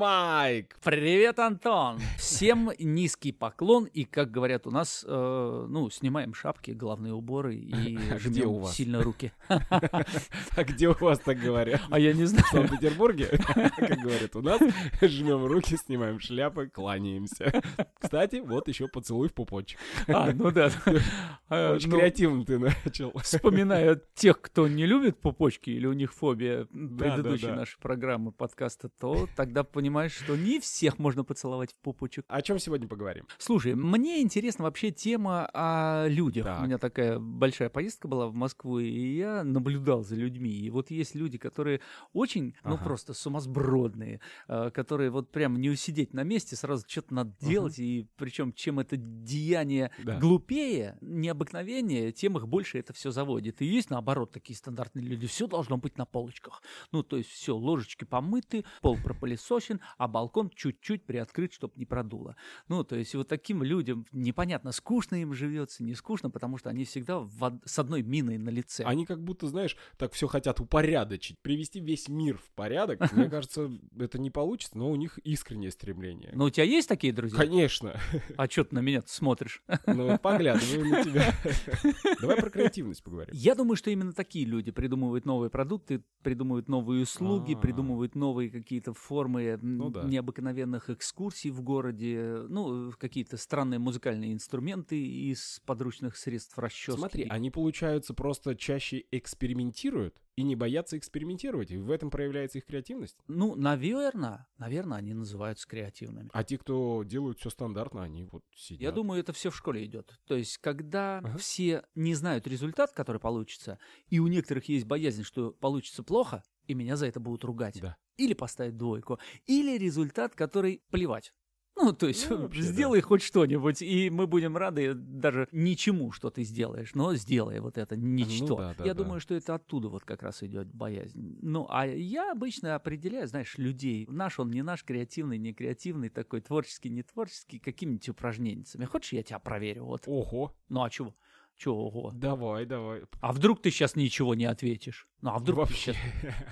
Майк! Привет, Антон! Всем низкий поклон, и, как говорят у нас, э, ну, снимаем шапки, головные уборы и А жмем сильно руки. А где у вас так говорят? А я не В знаю. Санкт-Петербурге, как говорят у нас, жмем руки, снимаем шляпы, кланяемся. Кстати, вот еще поцелуй в пупочек. А, ну да. Э, Очень ну, креативно ты начал. Вспоминая тех, кто не любит пупочки или у них фобия да. нашей программы подкаста, то тогда понимаешь, что не всех можно поцеловать в пупочек. О чем сегодня поговорим? Слушай, мне интересна вообще тема о людях. Так. У меня такая большая поездка была в Москву, и я наблюдал за людьми. И вот есть люди, которые очень, ну Ага. просто сумасбродные, э, которые вот прям не усидеть на месте, сразу что-то надо делать, и причем чем это деяние Да. глупее, необыкновеннее, тем их больше это все заводит. И есть наоборот такие стандартные люди, все должно быть на полочках. Ну, то есть все, ложечки помыты, пол пропылесосен, а балкон чуть-чуть приоткрыт, чтобы не продуло. Ну, то есть вот таким людям непонятно, скучно им живется, не скучно, потому что они всегда в с одной миной на лице. Они как будто, знаешь, так все хотят упорядочить, привести весь мир в порядок. Мне кажется, это не получится, но у них искреннее стремление. Но у тебя есть такие друзья? Конечно. А что ты на меня смотришь? Ну, поглядываю на тебя. Давай про креативность поговорим. Я думаю, что именно такие люди придумывают новые продукты, придумывают новые услуги, А. придумывают новые какие-то формы Ну да. необыкновенных экскурсий в городе, ну, какие-то странные музыкальные инструменты из подручных средств расчески. Смотри, они, получается, просто чаще экспериментируют и не боятся экспериментировать, и в этом проявляется их креативность. Ну, наверное, наверное, они называются креативными. А те, кто делают все стандартно, они вот сидят. Я думаю, это все в школе идет. То есть, когда Ага. все не знают результат, который получится, и у некоторых есть боязнь, что получится плохо, и меня за это будут ругать. Да. Или поставить двойку, или результат, который плевать. Ну, то есть, Ну, вообще, сделай хоть что-нибудь, и мы будем рады даже ничему, что ты сделаешь, но сделай вот это ничто. Ну да, да, я да. думаю, что это оттуда вот как раз идет боязнь. Ну, а я обычно определяю, знаешь, людей. Наш он не наш, креативный, не креативный, такой творческий, не творческий, какими-нибудь упражнениями. Хочешь, я тебя проверю? Вот. Ого, Ну, а чего? Чего, ого? давай, давай. А вдруг ты сейчас ничего не ответишь? Ну, а вдруг Вообще,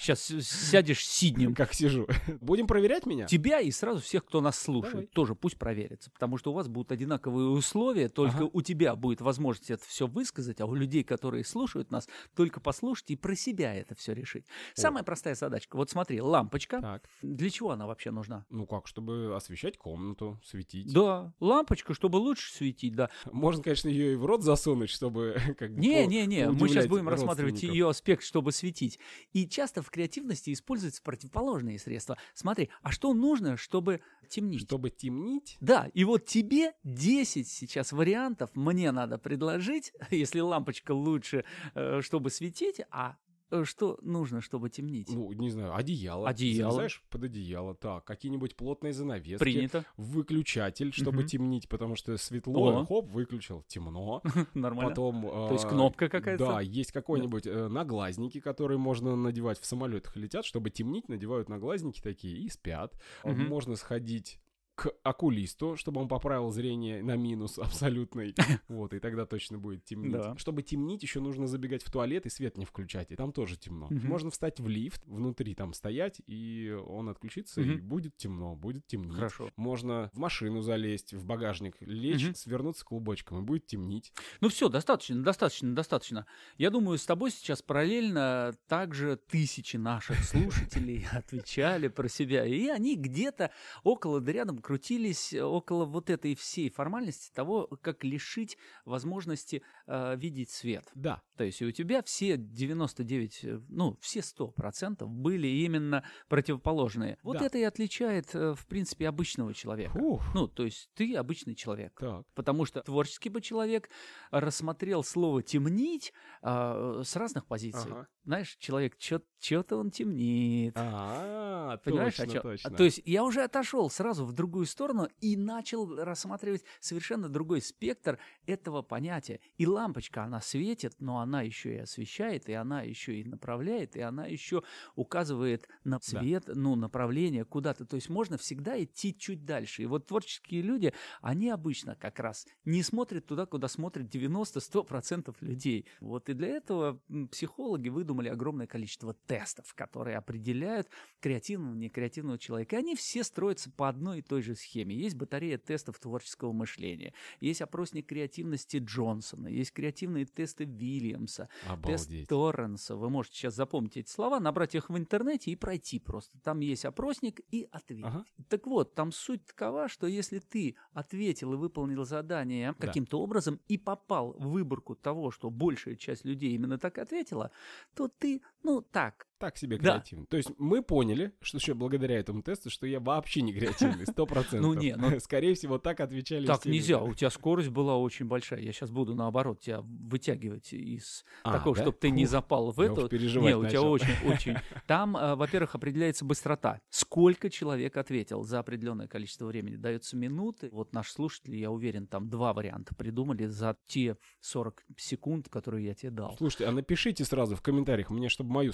сейчас, сядешь сиднем как сижу. Будем проверять меня? тебя и сразу всех, кто нас слушает, Давай. тоже пусть проверится, потому что у вас будут одинаковые условия, только Ага. у тебя будет возможность это все высказать, а у людей, которые слушают нас, только послушать и про себя это все решить. Самая простая задачка. Вот смотри, лампочка. Так, Для чего она вообще нужна? ну как, чтобы освещать комнату, светить. Да, лампочка, чтобы лучше светить, да. Можно, конечно, ее и в рот засунуть, чтобы как бы Не, по- не, не, мы сейчас будем рассматривать ее аспект, чтобы светить. И часто в креативности используются противоположные средства. Смотри, а что нужно, чтобы темнить? Чтобы темнить, Да, и вот тебе 10 сейчас вариантов мне надо предложить, если лампочка лучше, э, чтобы светить, а что нужно, чтобы темнить? ну, не знаю, одеяло. Одеяло. Залезаешь под одеяло. Так, какие-нибудь плотные занавески. Принято. Выключатель, чтобы Мгм. темнить, потому что светло, О. хоп, выключил, темно. Нормально. Потом... То есть а, кнопка какая-то? Да, есть какой-нибудь э, наглазники, которые можно надевать в самолетах летят, чтобы темнить, надевают наглазники такие и спят. Можно сходить к окулисту, чтобы он поправил зрение на минус абсолютный. Вот, и тогда точно будет темнеть. Да. Чтобы темнить, еще нужно забегать в туалет и свет не включать, и там тоже темно. Мгм. Можно встать в лифт, внутри там стоять, и он отключится, и Мгм. будет темно, будет темнеть. Хорошо. Можно в машину залезть, в багажник лечь, Мгм. свернуться клубочком, и будет темнеть. Ну все, достаточно, достаточно, достаточно. Я думаю, с тобой сейчас параллельно также тысячи наших слушателей отвечали про себя. И они где-то около да рядом крутились около вот этой всей формальности того, как лишить возможности э, видеть свет. Да, То есть у тебя все 99, э, ну, все 100% были именно противоположные. Вот Да. это и отличает, э, в принципе, обычного человека. Фух. Ну, то есть ты обычный человек. Так. Потому что творческий бы человек рассмотрел слово «темнить» а, с разных позиций. Ага. Знаешь, человек, что-то он темнит. А, Понимаешь, точно, о чём? точно. А, То есть я уже отошел сразу в другую другую сторону и начал рассматривать совершенно другой спектр этого понятия. И лампочка, она светит, но она еще и освещает, и она еще и направляет, и она еще указывает на цвет, да. ну, направление куда-то. То есть можно всегда идти чуть дальше. И вот творческие люди, они обычно как раз не смотрят туда, куда смотрят 90-100% людей. Вот и для этого психологи выдумали огромное количество тестов, которые определяют креативного, некреативного человека. И они все строятся по одной и той же схеме. Есть батарея тестов творческого мышления, есть опросник креативности Джонсона, есть креативные тесты Вильямса, Обалдеть. тест Торренса. Вы можете сейчас запомнить эти слова, набрать их в интернете и пройти просто. Там есть опросник и ответ. Ага. Так вот, там суть такова, что если ты ответил и выполнил задание да. каким-то образом и попал в выборку того, что большая часть людей именно так ответила, то ты, ну, так, так себе креативный. Да. То есть мы поняли, что еще благодаря этому тесту, что я вообще не креативный, сто процентов. Ну не, ну... Скорее всего, так отвечали Так нельзя, у тебя скорость была очень большая. Я сейчас буду, наоборот, тебя вытягивать из а, такого, чтобы ты не запал в это. Не, у тебя очень, очень. Там, э, во-первых, определяется быстрота. Сколько человек ответил за определенное количество времени. Дается минуты. Вот наш слушатель, я уверен, там два варианта придумали за те 40 секунд, которые я тебе дал. Слушайте, а напишите сразу в комментариях мне, чтобы мою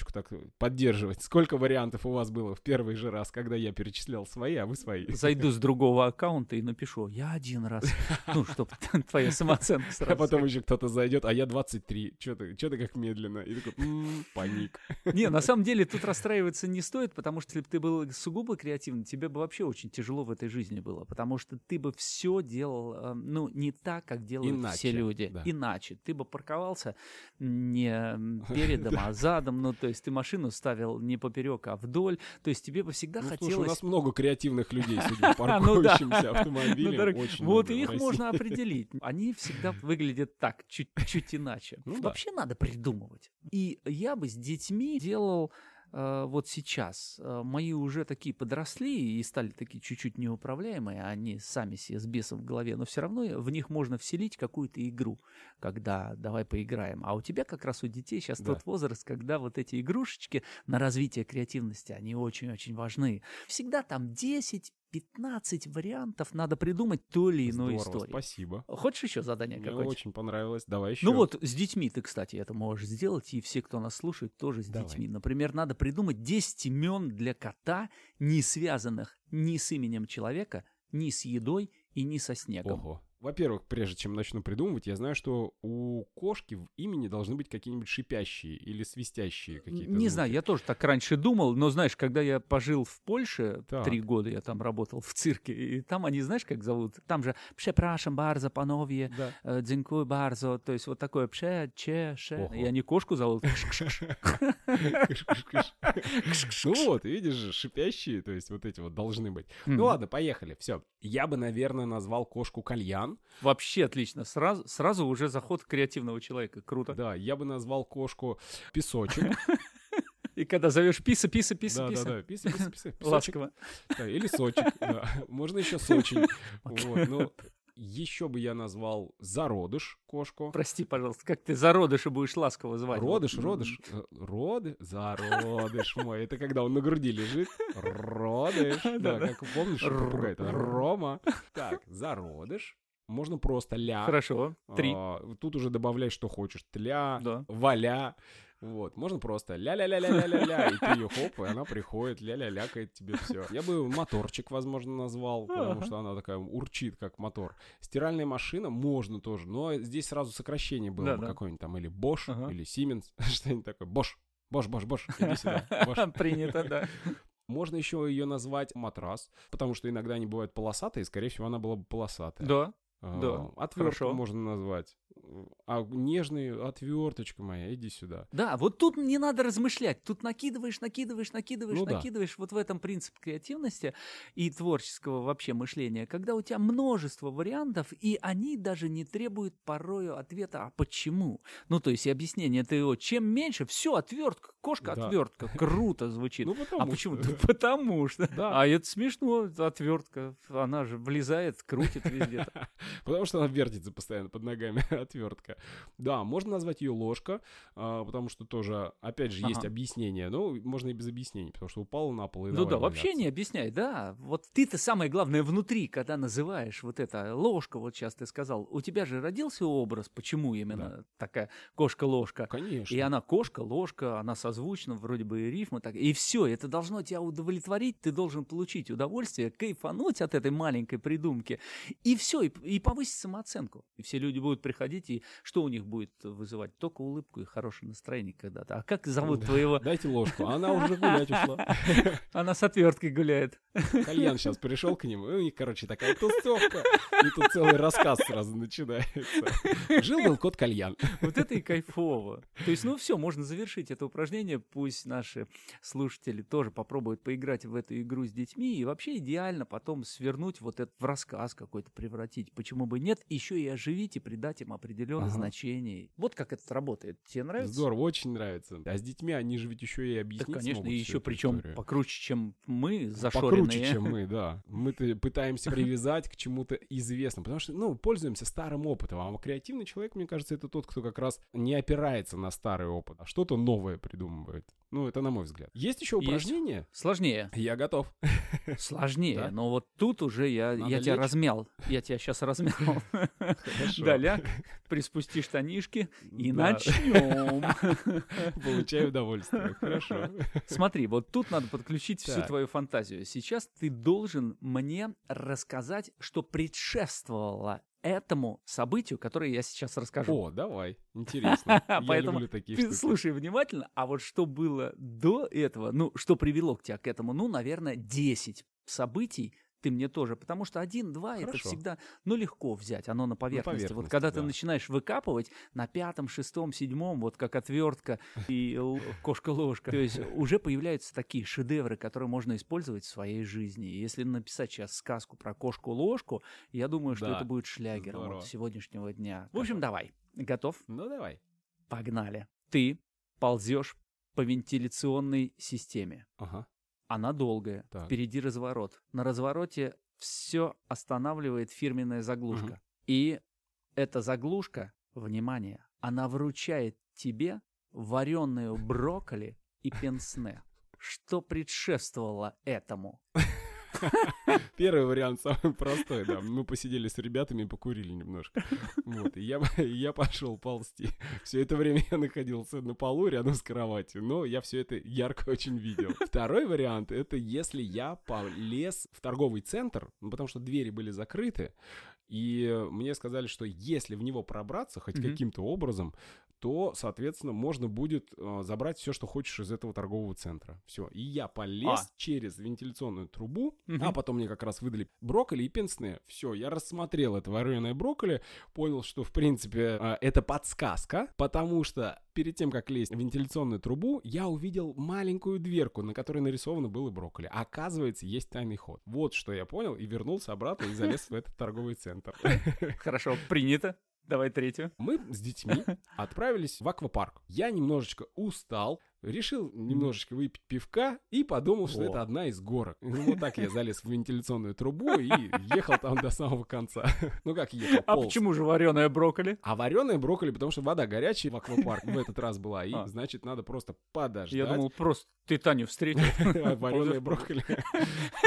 самооценочку так поддерживать. Сколько вариантов у вас было в первый же раз, когда я перечислял свои, а вы свои? Зайду с другого аккаунта и напишу, я один раз. Ну, чтобы твоя самооценка сразу. А потом еще кто-то зайдет, а я 23. Че ты, че ты как медленно? И такой, паник. Не, на самом деле тут расстраиваться не стоит, потому что если бы ты был сугубо креативным, тебе бы вообще очень тяжело в этой жизни было, потому что ты бы все делал, э, ну, не так, как делают Иначе, все люди. Да. Иначе. Ты бы парковался не передом, а задом, ну, то есть ты машину ставил не поперек, а вдоль. То есть тебе бы всегда ну, хотелось... Слушай, у нас много креативных людей, по ну паркующимся автомобилям. Вот их можно определить. Они всегда выглядят так, чуть-чуть иначе. Ну Вообще надо придумывать. И я бы с детьми делал вот сейчас э, мои уже такие подросли и стали такие чуть-чуть неуправляемые, они сами себе с бесом в голове, но все равно в них можно вселить какую-то игру, когда давай поиграем. А у тебя как раз у детей сейчас да. тот возраст, когда вот эти игрушечки на развитие креативности, они очень-очень важны. Всегда там 10, 15 вариантов надо придумать той или иной Здорово, истории. спасибо. Хочешь еще задание Мне какое-то? очень понравилось. Давай еще. Ну вот с детьми ты, кстати, это можешь сделать, и все, кто нас слушает, тоже с Давай. детьми. Например, надо придумать 10 имен для кота, не связанных ни с именем человека, ни с едой и ни со снегом. Ого. Во-первых, прежде чем начну придумывать, я знаю, что у кошки в имени должны быть какие-нибудь шипящие или свистящие какие-то. Не звуки. знаю, я тоже так раньше думал, но знаешь, когда я пожил в Польше, три года я там работал в цирке, и там они, знаешь, как зовут? Там же «Przepraszam bardzo, panowie», да. Э, «Dziękuję bardzo», то есть вот такое «пше», «че», «ше», и они кошку зовут. Ну вот, видишь же, шипящие, то есть вот эти вот должны быть. Ну ладно, поехали, все. Я бы, наверное, назвал кошку кальян, Иван. Вообще отлично. Сразу, сразу уже заход креативного человека. Круто. Да, я бы назвал кошку Песочек. И когда зовешь писа, писа, писа, да, писа. Да, да, писа, писа, писа. Ласково. Да, или сочек, да. Можно еще сочень. Вот, ну, еще бы я назвал зародыш кошку. Прости, пожалуйста, как ты зародыша будешь ласково звать? Родыш, родыш. Э, роды? Зародыш мой. Это когда он на груди лежит. Родыш. Да, как помнишь, попугай. Рома. Так, зародыш. Можно просто ля. Хорошо. Три. А, тут уже добавляй, что хочешь. Тля, да. валя. Вот, можно просто ля-ля-ля-ля-ля-ля-ля, и ты ее хоп, и она приходит, ля-ля-лякает тебе все. Я бы моторчик, возможно, назвал, потому что она такая урчит, как мотор. Стиральная машина можно тоже, но здесь сразу сокращение было бы какое-нибудь там, или Bosch, или Siemens, что-нибудь такое. Bosch, Bosch, Bosch, Bosch, иди сюда. Принято, да. Можно еще ее назвать матрас, потому что иногда они бывают полосатые, скорее всего, она была бы полосатая. Да, да, а, отвертку можно назвать. А нежный отверточка моя, иди сюда. Да, вот тут не надо размышлять. Тут накидываешь, накидываешь, накидываешь, ну, накидываешь. Да. Вот в этом принцип креативности и творческого вообще мышления, когда у тебя множество вариантов, и они даже не требуют порою ответа, а почему? Ну, то есть объяснение твоего, чем меньше, все, отвертка, кошка да. отвертка. Круто звучит. Ну, потому а почему? Потому что. Да. А это смешно, отвертка. Она же влезает, крутит везде. Потому что она вертится постоянно под ногами, отвертка. Да, можно назвать ее ложка, а, потому что тоже, опять же, есть объяснение. Ну, можно и без объяснений, потому что упала на пол и Ну да, вообще не объясняй, да. Вот ты-то самое главное внутри, когда называешь вот это ложка, вот сейчас ты сказал, у тебя же родился образ, почему именно такая кошка-ложка. Конечно. И она кошка-ложка, она созвучна, вроде бы и рифма так. И все, это должно тебя удовлетворить, ты должен получить удовольствие, кайфануть от этой маленькой придумки. И все, и, и повысить самооценку. И все люди будут приходить, и что у них будет вызывать? Только улыбку и хорошее настроение когда-то. А как зовут Да. твоего? Дайте ложку. Она уже гулять ушла. Она с отверткой гуляет. Кальян сейчас пришел к нему, и у них, короче, такая тусовка. И тут целый рассказ сразу начинается. Жил-был кот Кальян. Вот это и кайфово. То есть, ну все, можно завершить это упражнение. Пусть наши слушатели тоже попробуют поиграть в эту игру с детьми. И вообще идеально потом свернуть вот это в рассказ какой-то превратить. Почему бы нет? Еще и оживить и придать им определенное Ага. значение. Вот как это работает. Тебе нравится? Здорово, очень нравится. А с детьми они же ведь еще и Да, объяснить конечно, смогут и еще причем историю. покруче, чем мы, зашоренные. Покруче, чем мы, да. Мы-то пытаемся привязать к чему-то известному, потому что, ну, пользуемся старым опытом. А креативный человек, мне кажется, это тот, кто как раз не опирается на старый опыт, а что-то новое придумывает. Ну, это на мой взгляд. Есть еще Есть. упражнение? Сложнее. Я готов. Сложнее. Да? Но вот тут уже я, Надо я тебя размял. Я тебя сейчас размял. Хорошо. Приспусти штанишки и Да. начнем. Получаю удовольствие. Хорошо. Смотри, вот тут надо подключить всю Так. твою фантазию. Сейчас ты должен мне рассказать, что предшествовало этому событию, которое я сейчас расскажу. О, давай. Интересно. Я Поэтому люблю такие штуки. слушай внимательно, а вот что было до этого, ну, что привело к тебя к этому, ну, наверное, 10 событий ты мне тоже, потому что один-два это всегда, ну, легко взять, оно на поверхности. вот поверхности, когда ты да. начинаешь выкапывать на пятом, шестом, седьмом, вот как отвертка и кошка-ложка, то есть уже появляются такие шедевры, которые можно использовать в своей жизни. И если написать сейчас сказку про кошку-ложку, я думаю, что Да, это будет шлягером здорово. вот сегодняшнего дня. В общем, давай. Готов? Ну, давай. Погнали. Ты ползешь по вентиляционной системе. Ага. Она долгая. Так. Впереди разворот. На развороте все останавливает фирменная заглушка. Мгм. И эта заглушка, внимание, она вручает тебе вареную брокколи и пенсне. Что предшествовало этому? Первый вариант самый простой, да. Мы посидели с ребятами и покурили немножко. Вот, и я, я пошел ползти. Все это время я находился на полу рядом с кроватью, но я все это ярко очень видел. Второй вариант — это если я полез в торговый центр, ну, потому что двери были закрыты, и мне сказали, что если в него пробраться хоть Мгм. каким-то образом, то, соответственно, можно будет э, забрать все, что хочешь из этого торгового центра. Все. И я полез А. через вентиляционную трубу, Мгм. а потом мне как раз выдали брокколи и пенсне. Все, я рассмотрел это вареное брокколи, понял, что, в принципе, э, это подсказка, потому что перед тем, как лезть в вентиляционную трубу, я увидел маленькую дверку, на которой нарисовано было брокколи. Оказывается, есть тайный ход. Вот что я понял, и вернулся обратно и залез в этот торговый центр. Хорошо, принято. Давай третью. Мы с детьми отправились в аквапарк. Я немножечко устал, решил немножечко выпить пивка и подумал, что О. это одна из горок. Ну, вот так я залез в вентиляционную трубу и ехал там до самого конца. Ну, как ехал, А полз. почему же вареная брокколи? А вареная брокколи, потому что вода горячая в аквапарк в этот раз была, и, А. значит, надо просто подождать. Я думал, просто ты Таню встретил. Вареные брокколи.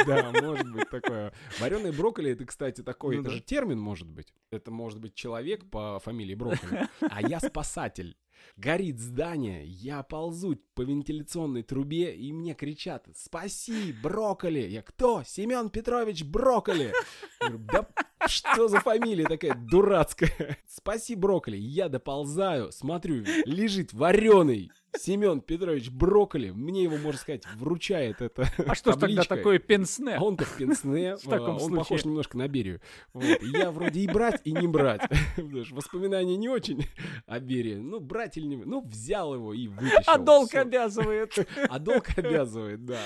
Да, может быть такое. Вареные брокколи, это, кстати, такой, Ну это же термин может быть. Это может быть человек по фамилии Брокколи. А я спасатель. Горит здание, я ползу по вентиляционной трубе, и мне кричат «Спаси, брокколи!» Я «Кто? Семен Петрович Брокколи!» Говорю, да что за фамилия такая дурацкая? «Спаси, брокколи!» Я доползаю, смотрю, лежит вареный Семен Петрович Брокколи. Мне его, можно сказать, вручает это А что ж тогда такое пенсне? А он-то в пенсне, В таком а, он случае. похож немножко на Берию. Вот. Я вроде и брать, и не брать. Потому что воспоминания не очень о Берии. Ну, брать или не... Ну, взял его и вытащил. А долг Всё. обязывает. А долг обязывает, да.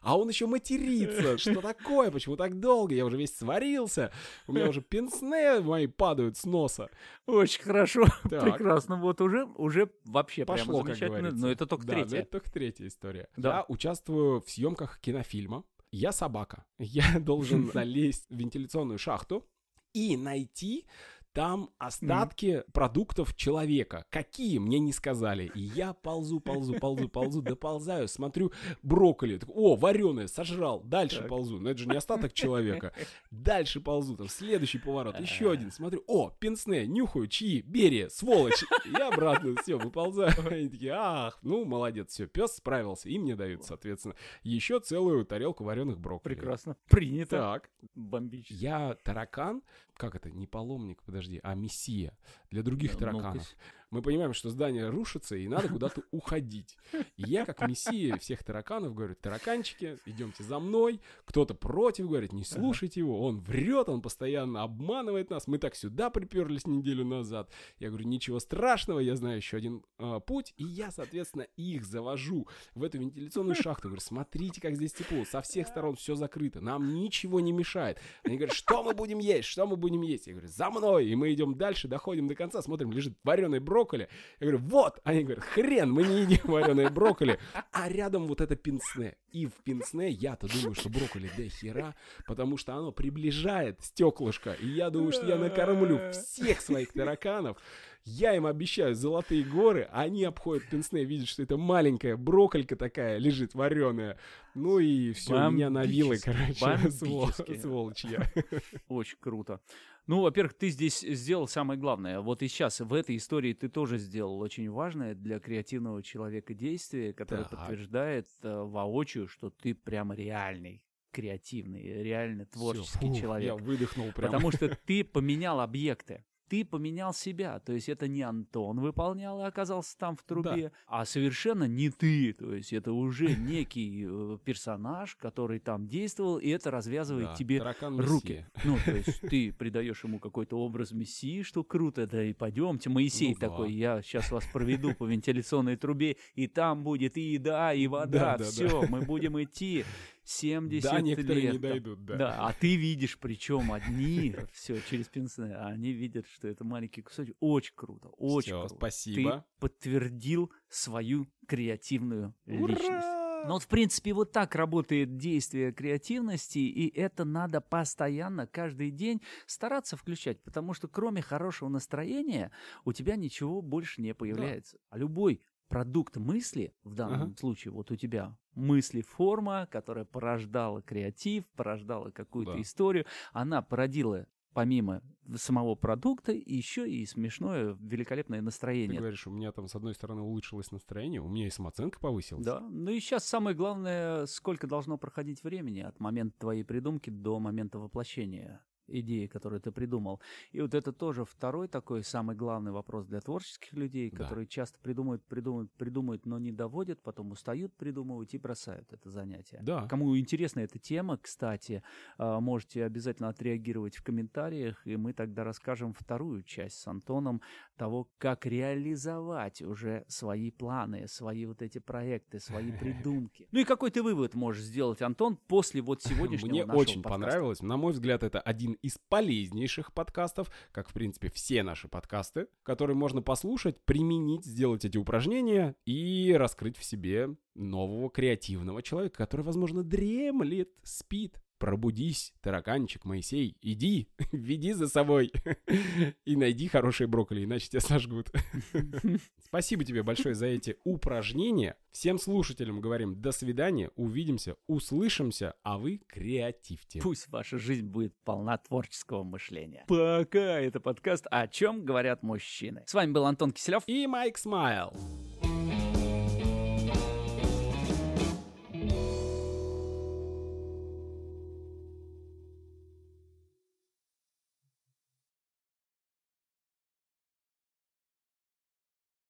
А он еще матерится. Что такое? Почему так долго? Я уже весь сварился. У меня уже пенсне мои падают с носа. Очень хорошо, Так. прекрасно. Вот уже, уже вообще Пошло, прямо замечательно. Говорится. Но это только Да, третья. это только третья история. Да. Я участвую в съемках кинофильма. Я собака. Я должен залезть в вентиляционную шахту и найти там остатки mm-hmm. продуктов человека. Какие, мне не сказали. И я ползу, ползу, ползу, ползу, доползаю, смотрю, брокколи. Так, О, вареное, сожрал. Дальше так. ползу. Но это же не остаток человека. Дальше ползу, там, следующий поворот, еще один. Смотрю, о, пенсне, нюхаю, чьи, берия, сволочь. Я обратно, все, выползаю. Они такие, ах, ну, молодец, все, пес справился. И мне дают, соответственно, еще целую тарелку вареных брокколи. Прекрасно. Принято. Так. Бомбично. Я таракан, как это, не паломник, подожди, а мессия для других ну, тараканов мы понимаем, что здание рушится, и надо куда-то уходить. И я, как мессия всех тараканов, говорю, тараканчики, идемте за мной. Кто-то против, говорит, не слушайте его, он врет, он постоянно обманывает нас. Мы так сюда приперлись неделю назад. Я говорю, ничего страшного, я знаю еще один э, путь, и я, соответственно, их завожу в эту вентиляционную шахту. Говорю, смотрите, как здесь тепло, со всех сторон все закрыто, нам ничего не мешает. Они говорят, что мы будем есть, что мы будем есть? Я говорю, за мной, и мы идем дальше, доходим до конца, смотрим, лежит вареный брод, брокколи. Я говорю, вот. Они говорят, хрен, мы не едим вареное брокколи. А рядом вот это пинсне. И в пинсне я-то думаю, что брокколи до хера, потому что оно приближает стеклышко. И я думаю, что я накормлю всех своих тараканов. Я им обещаю золотые горы, а они обходят пенсне, видят, что это маленькая брокколька такая лежит вареная. Ну и все, меня на вилы, короче, сволочь я. Очень круто. Ну, во-первых, ты здесь сделал самое главное. Вот и сейчас в этой истории ты тоже сделал очень важное для креативного человека действие, которое так. подтверждает э, воочию, что ты прямо реальный креативный, реально творческий Всё, фу, человек. Я выдохнул прямо. Потому что ты поменял объекты ты поменял себя. То есть это не Антон выполнял и оказался там в трубе, да. а совершенно не ты. То есть это уже некий э, персонаж, который там действовал, и это развязывает да, тебе руки. Ну, то есть ты придаешь ему какой-то образ мессии, что круто, да и пойдемте. Моисей ну, такой, да. я сейчас вас проведу по вентиляционной трубе, и там будет и еда, и вода, да, все, да. мы будем идти. 70 да, некоторые лет. не дойдут, да. Да, а ты видишь, причем одни, все, через пенсне, а они видят, что это маленький кусочек. Очень круто, очень круто. спасибо. Ты подтвердил свою креативную Ура! личность. Но вот, в принципе, вот так работает действие креативности, и это надо постоянно, каждый день стараться включать, потому что кроме хорошего настроения у тебя ничего больше не появляется. Да. А любой продукт мысли, в данном ага. случае вот у тебя мысли форма, которая порождала креатив, порождала какую-то да. историю, она породила помимо самого продукта еще и смешное, великолепное настроение. Ты говоришь, у меня там с одной стороны улучшилось настроение, у меня и самооценка повысилась. Да, ну и сейчас самое главное, сколько должно проходить времени от момента твоей придумки до момента воплощения идеи, которые ты придумал. И вот это тоже второй такой самый главный вопрос для творческих людей, да. которые часто придумывают, придумывают, придумывают, но не доводят, потом устают придумывать и бросают это занятие. Да. Кому интересна эта тема, кстати, а, можете обязательно отреагировать в комментариях, и мы тогда расскажем вторую часть с Антоном того, как реализовать уже свои планы, свои вот эти проекты, свои придумки. Ну и какой ты вывод можешь сделать, Антон, после вот сегодняшнего Мне очень подкаста? понравилось. На мой взгляд, это один из полезнейших подкастов, как, в принципе, все наши подкасты, которые можно послушать, применить, сделать эти упражнения и раскрыть в себе нового креативного человека, который, возможно, дремлет, спит, Пробудись, тараканчик Моисей, иди, веди за собой и найди хорошие брокколи, иначе тебя сожгут. Спасибо тебе большое за эти упражнения. Всем слушателям говорим до свидания, увидимся, услышимся, а вы креативьте. Пусть ваша жизнь будет полна творческого мышления. Пока это подкаст «О чем говорят мужчины». С вами был Антон Киселев и Майк Смайл.